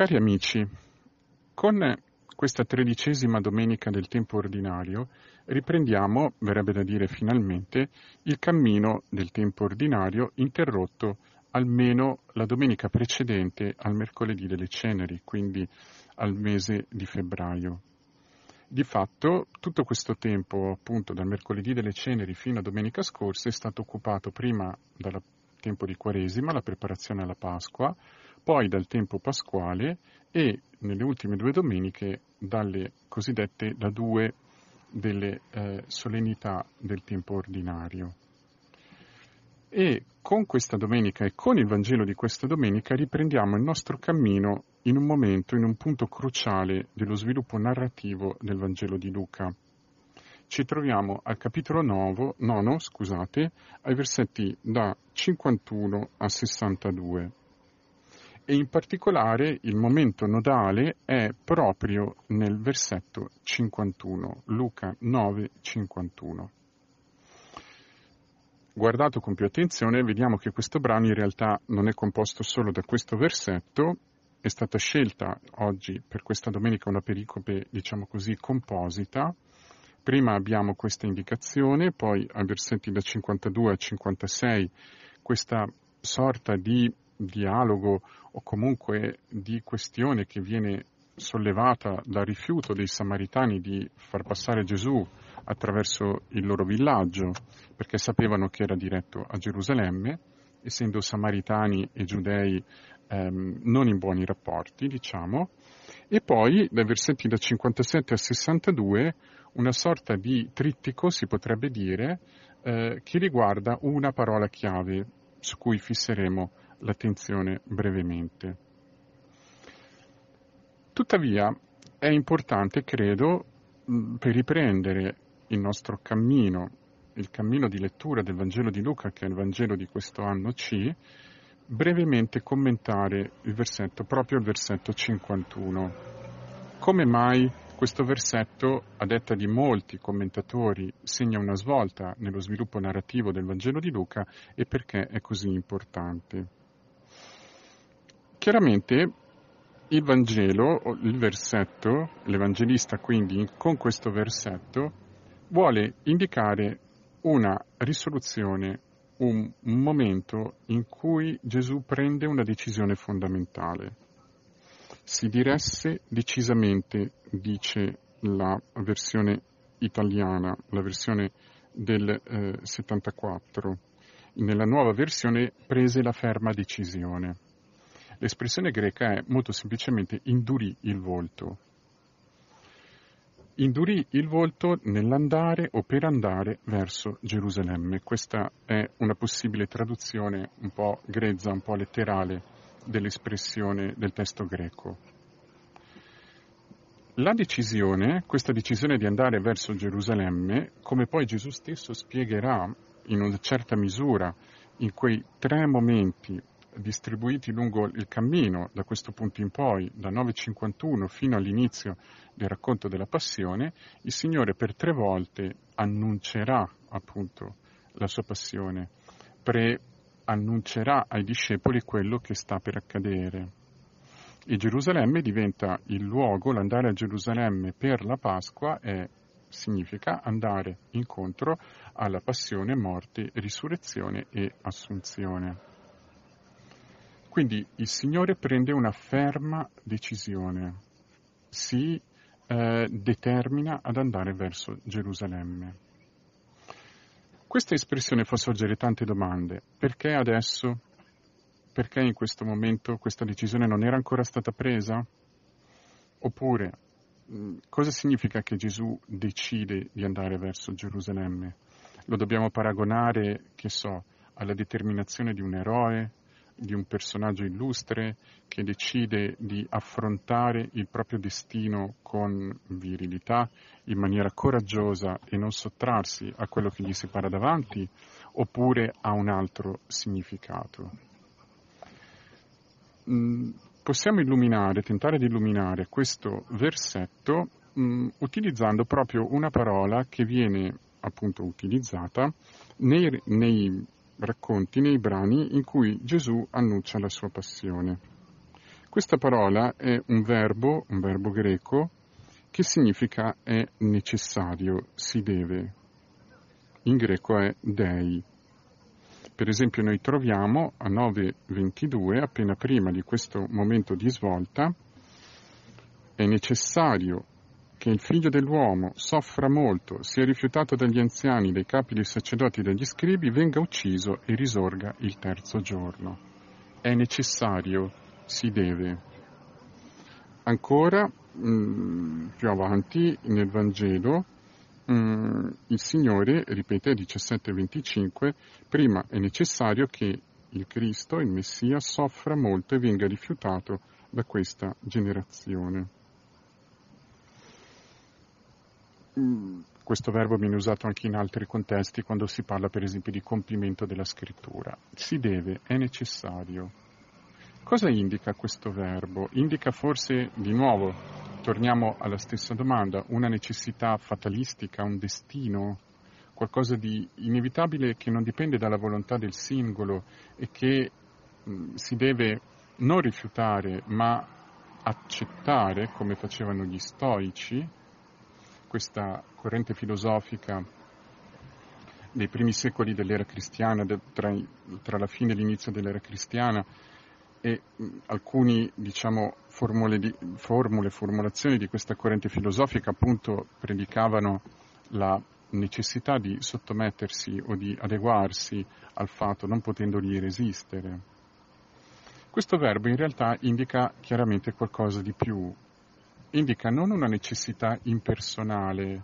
Cari amici, con questa tredicesima domenica del tempo ordinario riprendiamo, verrebbe da dire finalmente, il cammino del tempo ordinario interrotto almeno la domenica precedente al mercoledì delle ceneri, quindi al mese di febbraio. Di fatto tutto questo tempo, appunto dal mercoledì delle ceneri fino a domenica scorsa, è stato occupato prima dal tempo di Quaresima, la preparazione alla Pasqua, poi dal tempo pasquale e nelle ultime due domeniche dalle cosiddette da due delle eh, solennità del tempo ordinario. E con questa domenica e con il Vangelo di questa domenica riprendiamo il nostro cammino in un momento, in un punto cruciale dello sviluppo narrativo del Vangelo di Luca. Ci troviamo al capitolo 9, 9 scusate, ai versetti da 51 a 62 e in particolare il momento nodale è proprio nel versetto 51, Luca 9, 51. Guardato con più attenzione, vediamo che questo brano in realtà non è composto solo da questo versetto, è stata scelta oggi per questa domenica una pericope, diciamo così, composita. Prima abbiamo questa indicazione, poi ai versetti da 52 a 56 questa sorta di dialogo o comunque di questione che viene sollevata dal rifiuto dei samaritani di far passare Gesù attraverso il loro villaggio, perché sapevano che era diretto a Gerusalemme, essendo samaritani e giudei ehm, non in buoni rapporti, diciamo, e poi dai versetti da 57 a 62 una sorta di trittico, si potrebbe dire, eh, che riguarda una parola chiave su cui fisseremo l'attenzione brevemente. Tuttavia è importante, credo, per riprendere il nostro cammino, il cammino di lettura del Vangelo di Luca, che è il Vangelo di questo anno C, brevemente commentare il versetto, proprio il versetto 51. Come mai questo versetto, a detta di molti commentatori, segna una svolta nello sviluppo narrativo del Vangelo di Luca e perché è così importante? Chiaramente il Vangelo, il versetto, l'Evangelista quindi con questo versetto vuole indicare una risoluzione, un, momento in cui Gesù prende una decisione fondamentale. Si diresse decisamente, dice la versione italiana, la versione del eh, 74. Nella nuova versione prese la ferma decisione. L'espressione greca è molto semplicemente indurì il volto. Indurì il volto nell'andare o per andare verso Gerusalemme. Questa è una possibile traduzione un po' grezza, un po' letterale dell'espressione del testo greco. La decisione, questa decisione di andare verso Gerusalemme, come poi Gesù stesso spiegherà in una certa misura in quei tre momenti distribuiti lungo il cammino da questo punto in poi, da 9.51 fino all'inizio del racconto della passione, il Signore per tre volte annuncerà appunto la sua passione, preannuncerà ai discepoli quello che sta per accadere. E Gerusalemme diventa il luogo, l'andare a Gerusalemme per la Pasqua è, significa andare incontro alla passione, morte, risurrezione e assunzione. Quindi il Signore prende una ferma decisione, si eh, determina ad andare verso Gerusalemme. Questa espressione fa sorgere tante domande. Perché adesso? Perché in questo momento questa decisione non era ancora stata presa? Oppure, mm, cosa significa che Gesù decide di andare verso Gerusalemme? Lo dobbiamo paragonare, che so, alla determinazione di un eroe, di un personaggio illustre che decide di affrontare il proprio destino con virilità, in maniera coraggiosa e non sottrarsi a quello che gli si para davanti, oppure ha un altro significato. Mm, possiamo illuminare, tentare di illuminare questo versetto mm, utilizzando proprio una parola che viene appunto utilizzata nei, nei racconti nei brani in cui Gesù annuncia la sua passione. Questa parola è un verbo, un verbo greco, che significa è necessario, si deve. In greco è dei. Per esempio noi troviamo a 9.22, appena prima di questo momento di svolta, è necessario che il figlio dell'uomo soffra molto, sia rifiutato dagli anziani, dai capi dei sacerdoti e dagli scribi, venga ucciso e risorga il terzo giorno. È necessario, si deve. Ancora, mh, mm, più avanti nel Vangelo, Mm, il Signore ripete a 17:25, prima è necessario che il Cristo, il Messia, soffra molto e venga rifiutato da questa generazione. Mm, questo verbo viene usato anche in altri contesti quando si parla per esempio di compimento della scrittura. Si deve, è necessario. Cosa indica questo verbo? Indica forse di nuovo torniamo alla stessa domanda, una necessità fatalistica, un destino, qualcosa di inevitabile che non dipende dalla volontà del singolo e che mh, mm, si deve non rifiutare ma accettare, come facevano gli stoici, questa corrente filosofica dei primi secoli dell'era cristiana, tra, tra la fine e l'inizio dell'era cristiana, e alcune diciamo, formule, di, formule, formulazioni di questa corrente filosofica appunto predicavano la necessità di sottomettersi o di adeguarsi al fatto non potendogli resistere. Questo verbo in realtà indica chiaramente qualcosa di più, indica non una necessità impersonale,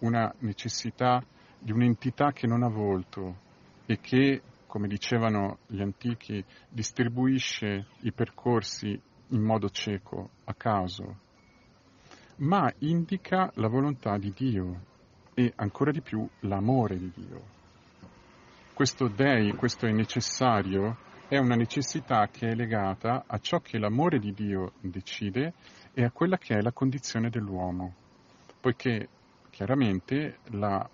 una necessità di un'entità che non ha volto e che come dicevano gli antichi, distribuisce i percorsi in modo cieco, a caso, ma indica la volontà di Dio e ancora di più l'amore di Dio. Questo Dei, questo è necessario, è una necessità che è legata a ciò che l'amore di Dio decide e a quella che è la condizione dell'uomo, poiché chiaramente la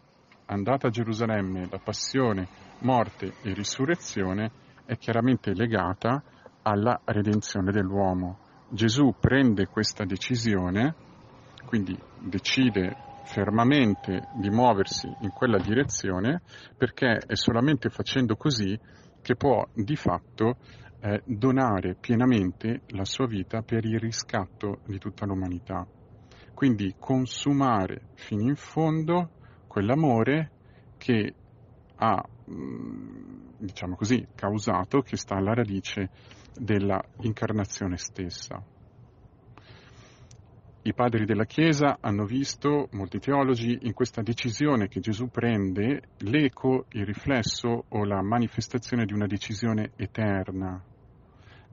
andata a Gerusalemme, la passione, morte e risurrezione è chiaramente legata alla redenzione dell'uomo. Gesù prende questa decisione, quindi decide fermamente di muoversi in quella direzione perché è solamente facendo così che può di fatto eh, donare pienamente la sua vita per il riscatto di tutta l'umanità. Quindi consumare fino in fondo quell'amore che ha, mm, diciamo così, causato, che sta alla radice della incarnazione stessa. I padri della Chiesa hanno visto, molti teologi, in questa decisione che Gesù prende l'eco, il riflesso o la manifestazione di una decisione eterna.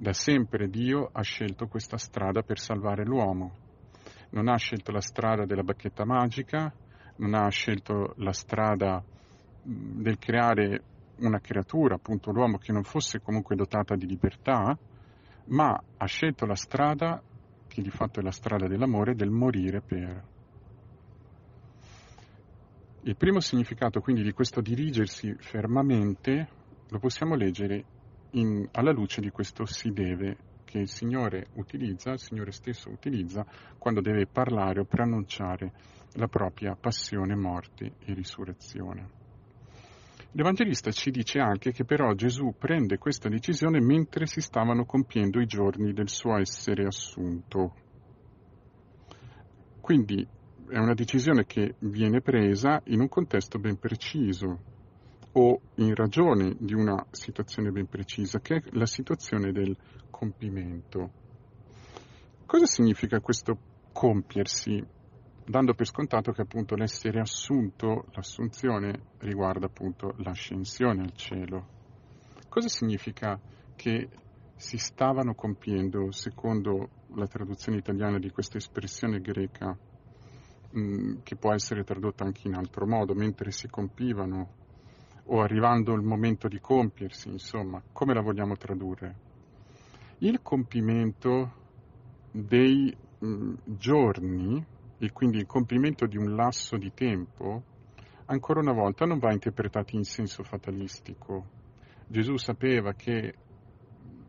Da sempre Dio ha scelto questa strada per salvare l'uomo. Non ha scelto la strada della bacchetta magica, non ha scelto la strada del creare una creatura, appunto l'uomo, che non fosse comunque dotata di libertà, ma ha scelto la strada, che di fatto è la strada dell'amore, del morire per. Il primo significato quindi di questo dirigersi fermamente lo possiamo leggere in, alla luce di questo si deve che il Signore utilizza, il Signore stesso utilizza quando deve parlare o preannunciare la propria passione, morte e risurrezione. L'Evangelista ci dice anche che però Gesù prende questa decisione mentre si stavano compiendo i giorni del suo essere assunto. Quindi è una decisione che viene presa in un contesto ben preciso o in ragione di una situazione ben precisa, che è la situazione del compimento. Cosa significa questo compiersi? dando per scontato che appunto l'essere assunto, l'assunzione riguarda appunto l'ascensione al cielo. Cosa significa che si stavano compiendo, secondo la traduzione italiana di questa espressione greca, mm, che può essere tradotta anche in altro modo, mentre si compivano o arrivando il momento di compiersi, insomma, come la vogliamo tradurre? Il compimento dei mh, mm, giorni e quindi il compimento di un lasso di tempo, ancora una volta non va interpretato in senso fatalistico. Gesù sapeva che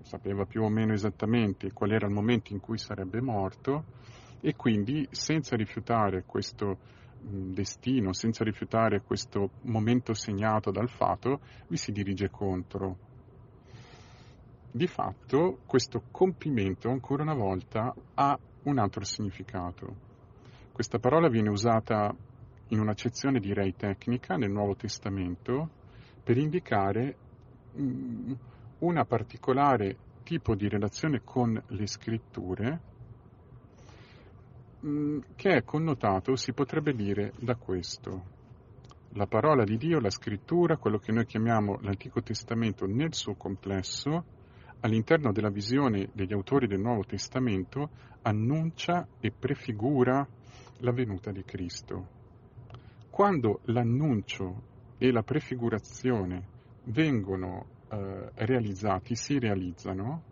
sapeva più o meno esattamente qual era il momento in cui sarebbe morto e quindi senza rifiutare questo destino, senza rifiutare questo momento segnato dal fato, vi si dirige contro. Di fatto questo compimento ancora una volta ha un altro significato. Questa parola viene usata in un'accezione direi tecnica nel Nuovo Testamento per indicare una particolare tipo di relazione con le scritture Mm, che è connotato, si potrebbe dire, da questo. La parola di Dio, la scrittura, quello che noi chiamiamo l'Antico Testamento nel suo complesso, all'interno della visione degli autori del Nuovo Testamento, annuncia e prefigura la venuta di Cristo. Quando l'annuncio e la prefigurazione vengono eh, realizzati, si realizzano,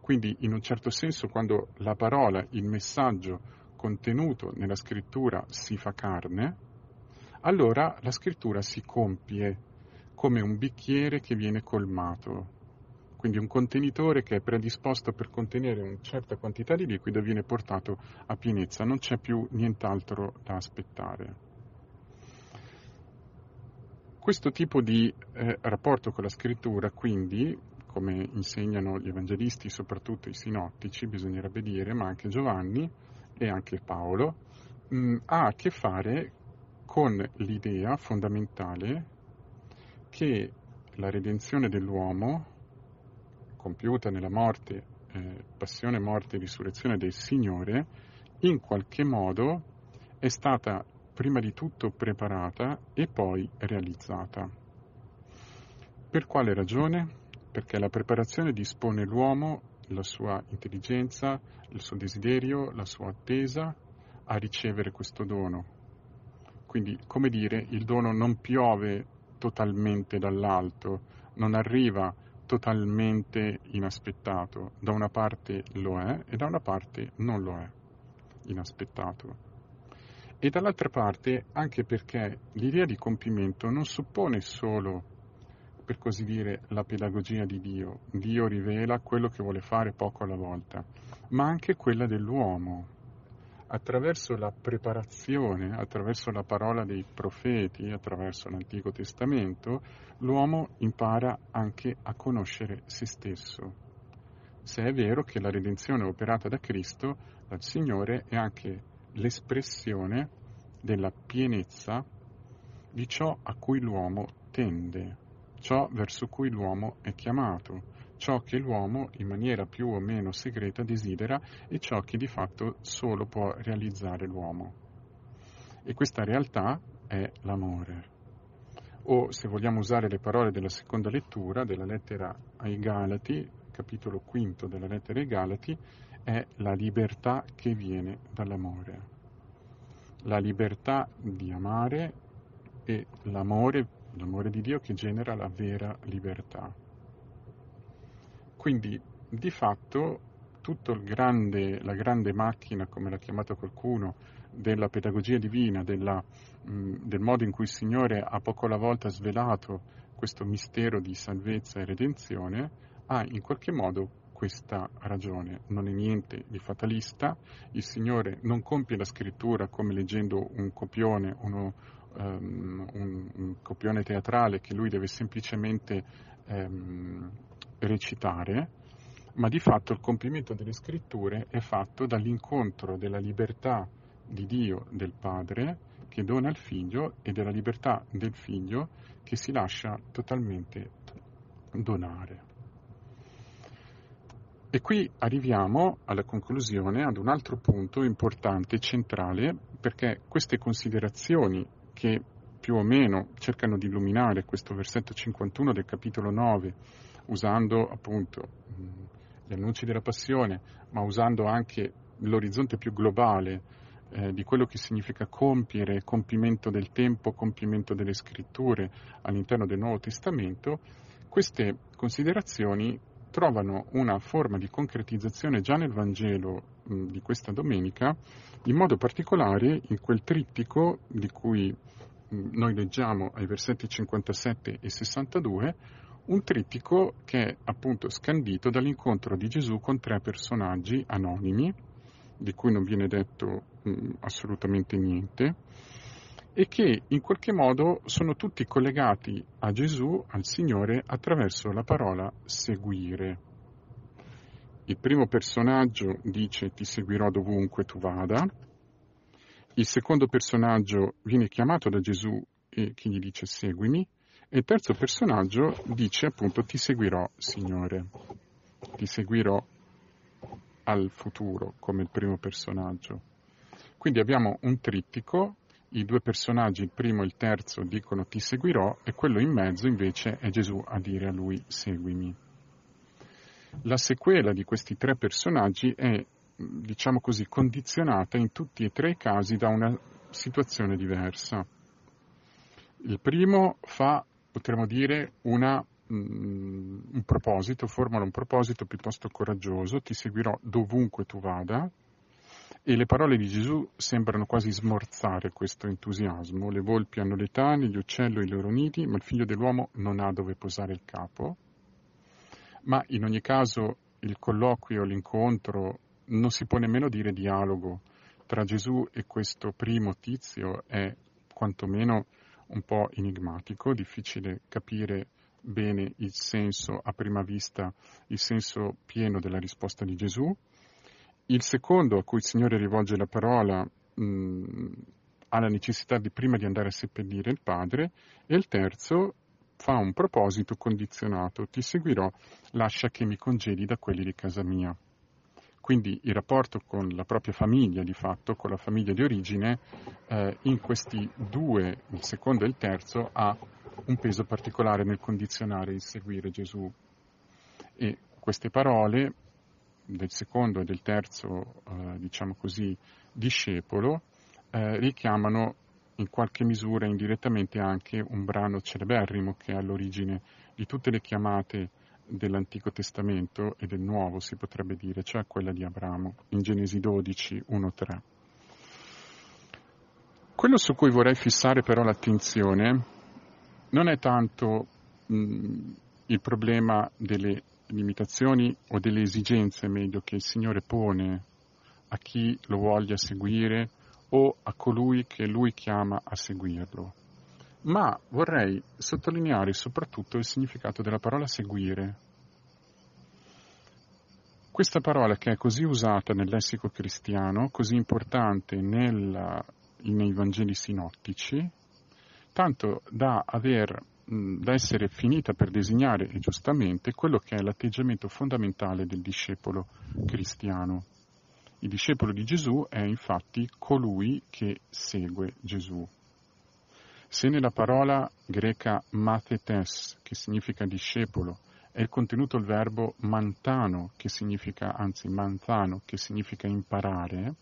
quindi in un certo senso quando la parola, il messaggio contenuto nella scrittura si fa carne, allora la scrittura si compie come un bicchiere che viene colmato. Quindi un contenitore che è predisposto per contenere una certa quantità di liquido viene portato a pienezza, non c'è più nient'altro da aspettare. Questo tipo di eh, rapporto con la scrittura, quindi, come insegnano gli evangelisti, soprattutto i sinottici, bisognerebbe dire, ma anche Giovanni, e anche Paolo, mh, mm, ha a che fare con l'idea fondamentale che la redenzione dell'uomo, compiuta nella morte, eh, passione, morte e risurrezione del Signore, in qualche modo è stata prima di tutto preparata e poi realizzata. Per quale ragione? Perché la preparazione dispone l'uomo la sua intelligenza, il suo desiderio, la sua attesa a ricevere questo dono. Quindi, come dire, il dono non piove totalmente dall'alto, non arriva totalmente inaspettato. Da una parte lo è e da una parte non lo è inaspettato. E dall'altra parte anche perché l'idea di compimento non suppone solo per così dire, la pedagogia di Dio. Dio rivela quello che vuole fare poco alla volta, ma anche quella dell'uomo. Attraverso la preparazione, attraverso la parola dei profeti, attraverso l'Antico Testamento, l'uomo impara anche a conoscere se stesso. Se è vero che la redenzione operata da Cristo, dal Signore, è anche l'espressione della pienezza di ciò a cui l'uomo tende ciò verso cui l'uomo è chiamato, ciò che l'uomo in maniera più o meno segreta desidera e ciò che di fatto solo può realizzare l'uomo. E questa realtà è l'amore. O se vogliamo usare le parole della seconda lettura, della lettera ai Galati, capitolo quinto della lettera ai Galati, è la libertà che viene dall'amore. La libertà di amare e l'amore l'amore di Dio che genera la vera libertà. Quindi, di fatto, tutta la grande macchina, come l'ha chiamata qualcuno, della pedagogia divina, della, mh, del modo in cui il Signore ha poco alla volta svelato questo mistero di salvezza e redenzione, ha in qualche modo questa ragione. Non è niente di fatalista, il Signore non compie la scrittura come leggendo un copione, uno, um, un, un, copione teatrale che lui deve semplicemente um, recitare, ma di fatto il compimento delle scritture è fatto dall'incontro della libertà di Dio, del Padre, che dona al figlio, e della libertà del figlio che si lascia totalmente donare. E qui arriviamo alla conclusione, ad un altro punto importante, centrale, perché queste considerazioni che più o meno cercano di illuminare questo versetto 51 del capitolo 9, usando appunto gli annunci della passione, ma usando anche l'orizzonte più globale eh, di quello che significa compiere, compimento del tempo, compimento delle scritture all'interno del Nuovo Testamento, queste considerazioni trovano una forma di concretizzazione già nel Vangelo di questa domenica, in modo particolare in quel trittico di cui noi leggiamo ai versetti 57 e 62, un trittico che è appunto scandito dall'incontro di Gesù con tre personaggi anonimi, di cui non viene detto mh, assolutamente niente, e che in qualche modo sono tutti collegati a Gesù, al Signore, attraverso la parola seguire. Il primo personaggio dice ti seguirò dovunque tu vada, il secondo personaggio viene chiamato da Gesù e che gli dice seguimi, e il terzo personaggio dice appunto ti seguirò Signore, ti seguirò al futuro come il primo personaggio. Quindi abbiamo un trittico, i due personaggi, il primo e il terzo, dicono ti seguirò e quello in mezzo invece è Gesù a dire a lui seguimi. La sequela di questi tre personaggi è, diciamo così, condizionata in tutti e tre i casi da una situazione diversa. Il primo fa, potremmo dire, una Mm, un proposito, formula un proposito piuttosto coraggioso, ti seguirò dovunque tu vada, e le parole di Gesù sembrano quasi smorzare questo entusiasmo. Le volpi hanno le tane, gli uccelli i loro nidi, ma il figlio dell'uomo non ha dove posare il capo. Ma in ogni caso il colloquio, l'incontro, non si può nemmeno dire dialogo tra Gesù e questo primo tizio è quantomeno un po' enigmatico, difficile capire bene il senso a prima vista, il senso pieno della risposta di Gesù. Il secondo a cui il Signore rivolge la parola mh, ha la necessità di prima di andare a seppellire il Padre e il terzo fa un proposito condizionato, ti seguirò, lascia che mi congedi da quelli di casa mia. Quindi il rapporto con la propria famiglia, di fatto, con la famiglia di origine, eh, in questi due, il secondo e il terzo, ha un peso particolare nel condizionare il seguire Gesù. E queste parole del secondo e del terzo, eh, diciamo così, discepolo, eh, richiamano in qualche misura indirettamente anche un brano celeberrimo che è all'origine di tutte le chiamate dell'Antico Testamento e del Nuovo, si potrebbe dire, cioè quella di Abramo, in Genesi 12, 1-3. Quello su cui vorrei fissare però l'attenzione non è tanto mh, il problema delle limitazioni o delle esigenze, meglio, che il Signore pone a chi lo voglia seguire o a colui che lui chiama a seguirlo, ma vorrei sottolineare soprattutto il significato della parola seguire. Questa parola che è così usata nel lessico cristiano, così importante nella, nei Vangeli sinottici, tanto da, aver, da essere finita per designare, e giustamente, quello che è l'atteggiamento fondamentale del discepolo cristiano. Il discepolo di Gesù è infatti colui che segue Gesù. Se nella parola greca mathetes, che significa discepolo, è contenuto il verbo mantano, che significa, anzi manzano, che significa imparare,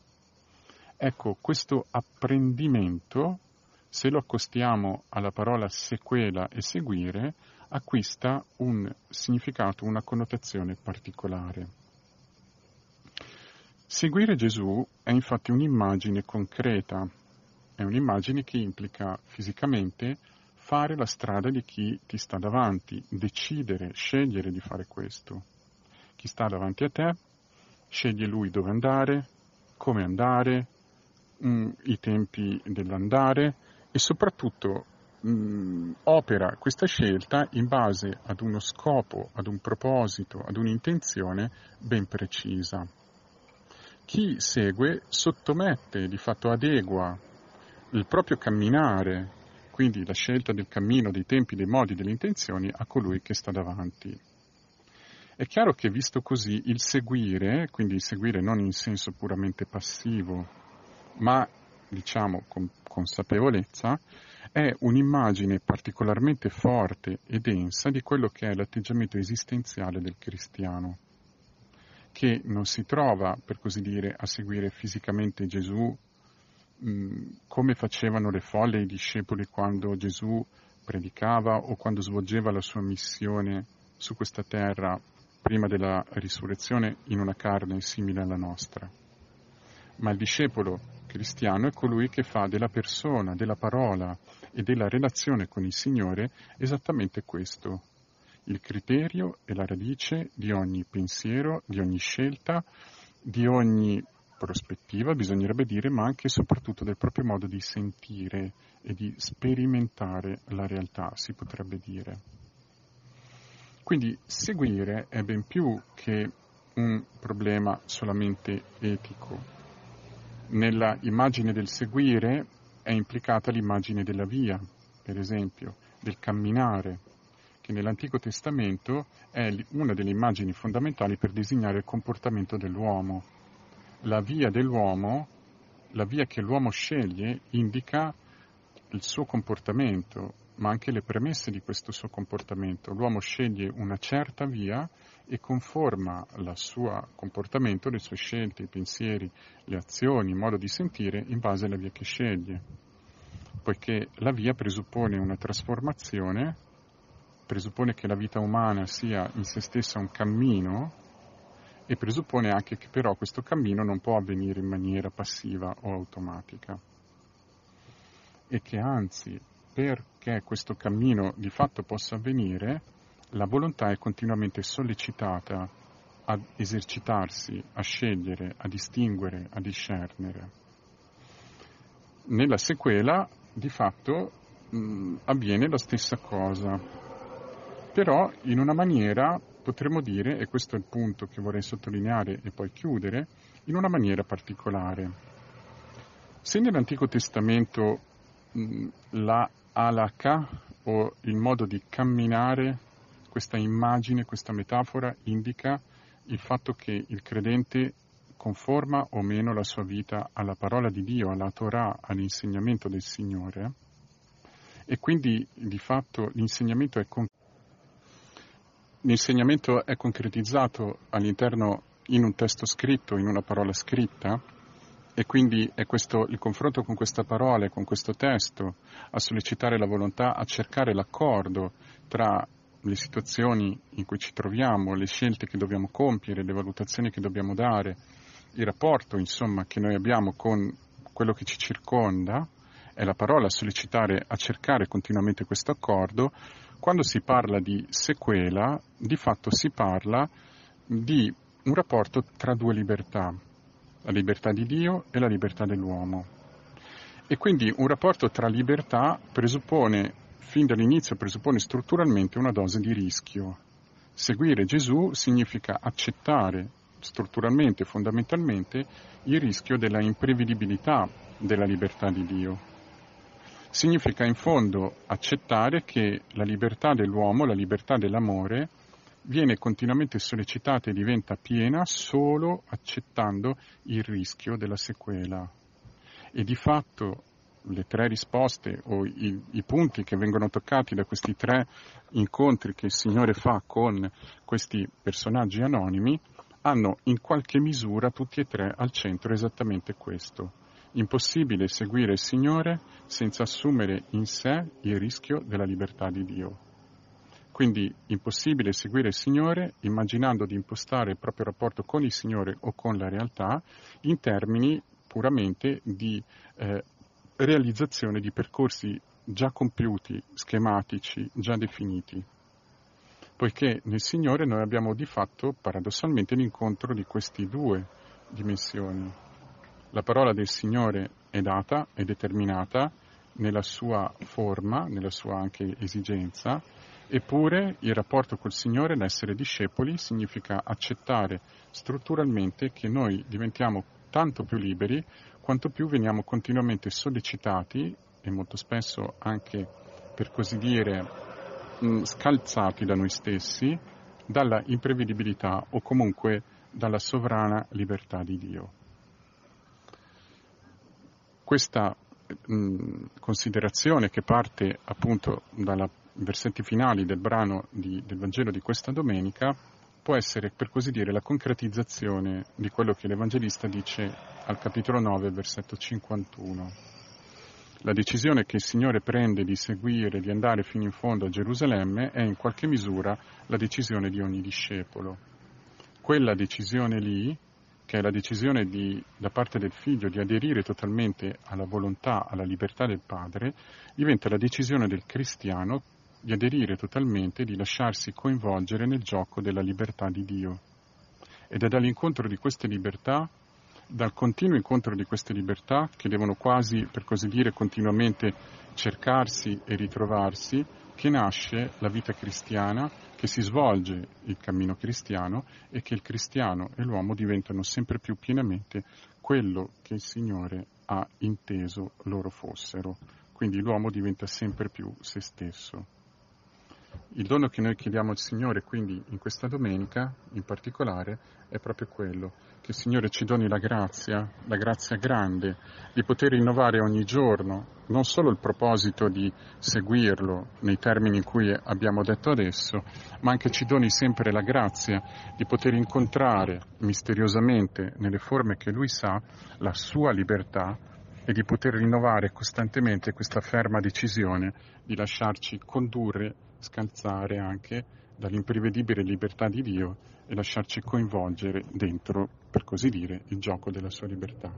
ecco, questo apprendimento se lo accostiamo alla parola sequela e seguire, acquista un significato, una connotazione particolare. Seguire Gesù è infatti un'immagine concreta, è un'immagine che implica fisicamente fare la strada di chi ti sta davanti, decidere, scegliere di fare questo. Chi sta davanti a te sceglie lui dove andare, come andare, mm, i tempi dell'andare, e soprattutto mh, opera questa scelta in base ad uno scopo, ad un proposito, ad un'intenzione ben precisa. Chi segue sottomette, di fatto adegua il proprio camminare, quindi la scelta del cammino, dei tempi, dei modi, delle intenzioni a colui che sta davanti. È chiaro che visto così il seguire, quindi il seguire non in senso puramente passivo, ma diciamo con consapevolezza, è un'immagine particolarmente forte e densa di quello che è l'atteggiamento esistenziale del cristiano, che non si trova, per così dire, a seguire fisicamente Gesù mh, come facevano le folle i discepoli quando Gesù predicava o quando svolgeva la sua missione su questa terra prima della risurrezione in una carne simile alla nostra. Ma il discepolo cristiano è colui che fa della persona, della parola e della relazione con il Signore esattamente questo. il criterio e la radice di ogni pensiero, di ogni scelta, di ogni prospettiva, bisognerebbe dire, ma anche e soprattutto del proprio modo di sentire e di sperimentare la realtà, si potrebbe dire. Quindi seguire è ben più che un problema solamente etico. Nella immagine del seguire è implicata l'immagine della via, per esempio, del camminare, che nell'Antico Testamento è una delle immagini fondamentali per disegnare il comportamento dell'uomo. La via dell'uomo, la via che l'uomo sceglie, indica il suo comportamento, ma anche le premesse di questo suo comportamento. L'uomo sceglie una certa via e conforma il suo comportamento, le sue scelte, i pensieri, le azioni, il modo di sentire in base alla via che sceglie. Poiché la via presuppone una trasformazione presuppone che la vita umana sia in se stessa un cammino e presuppone anche che però questo cammino non può avvenire in maniera passiva o automatica e che anzi perché questo cammino di fatto possa avvenire la volontà è continuamente sollecitata a esercitarsi, a scegliere, a distinguere, a discernere. Nella sequela di fatto mh, avviene la stessa cosa, però in una maniera, potremmo dire, e questo è il punto che vorrei sottolineare e poi chiudere, in una maniera particolare. Se nell'Antico Testamento mh, la alaka o il modo di camminare, questa immagine, questa metafora indica il fatto che il credente conforma o meno la sua vita alla parola di Dio, alla Torah, all'insegnamento del Signore, e quindi di fatto l'insegnamento è concreto l'insegnamento è concretizzato all'interno in un testo scritto, in una parola scritta, e quindi è questo, il confronto con questa parola e con questo testo a sollecitare la volontà, a cercare l'accordo tra le situazioni in cui ci troviamo, le scelte che dobbiamo compiere, le valutazioni che dobbiamo dare, il rapporto insomma che noi abbiamo con quello che ci circonda, è la parola a sollecitare a cercare continuamente questo accordo, quando si parla di sequela, di fatto si parla di un rapporto tra due libertà, la libertà di Dio e la libertà dell'uomo. E quindi un rapporto tra libertà presuppone, fin dall'inizio, presuppone strutturalmente una dose di rischio. Seguire Gesù significa accettare strutturalmente, fondamentalmente, il rischio della imprevedibilità della libertà di Dio significa in fondo accettare che la libertà dell'uomo, la libertà dell'amore, viene continuamente sollecitata e diventa piena solo accettando il rischio della sequela. E di fatto le tre risposte o i, i, punti che vengono toccati da questi tre incontri che il Signore fa con questi personaggi anonimi hanno in qualche misura tutti e tre al centro esattamente questo Impossibile seguire il Signore senza assumere in sé il rischio della libertà di Dio. Quindi impossibile seguire il Signore immaginando di impostare il proprio rapporto con il Signore o con la realtà in termini puramente di eh, realizzazione di percorsi già compiuti, schematici, già definiti. Poiché nel Signore noi abbiamo di fatto paradossalmente l'incontro di queste due dimensioni. La parola del Signore è data, è determinata nella sua forma, nella sua anche esigenza, eppure il rapporto col Signore, l'essere discepoli, significa accettare strutturalmente che noi diventiamo tanto più liberi quanto più veniamo continuamente sollecitati e molto spesso anche, per così dire, scalzati da noi stessi dalla imprevedibilità o comunque dalla sovrana libertà di Dio. Questa mh, considerazione che parte appunto dai versetti finali del brano di, del Vangelo di questa domenica può essere per così dire la concretizzazione di quello che l'Evangelista dice al capitolo 9, versetto 51. La decisione che il Signore prende di seguire, di andare fino in fondo a Gerusalemme è in qualche misura la decisione di ogni discepolo. Quella decisione lì che è la decisione di, da parte del figlio di aderire totalmente alla volontà, alla libertà del padre, diventa la decisione del cristiano di aderire totalmente, di lasciarsi coinvolgere nel gioco della libertà di Dio. Ed è dall'incontro di queste libertà, dal continuo incontro di queste libertà, che devono quasi, per così dire, continuamente cercarsi e ritrovarsi, che nasce la vita cristiana, che si svolge il cammino cristiano e che il cristiano e l'uomo diventano sempre più pienamente quello che il Signore ha inteso loro fossero. Quindi l'uomo diventa sempre più se stesso. Il dono che noi chiediamo al Signore, quindi in questa domenica in particolare, è proprio quello, che il Signore ci doni la grazia, la grazia grande, di poter rinnovare ogni giorno non solo il proposito di seguirlo nei termini in cui abbiamo detto adesso, ma anche ci doni sempre la grazia di poter incontrare misteriosamente, nelle forme che Lui sa, la sua libertà e di poter rinnovare costantemente questa ferma decisione di lasciarci condurre scalzare anche dall'imprevedibile libertà di Dio e lasciarci coinvolgere dentro, per così dire, il gioco della sua libertà.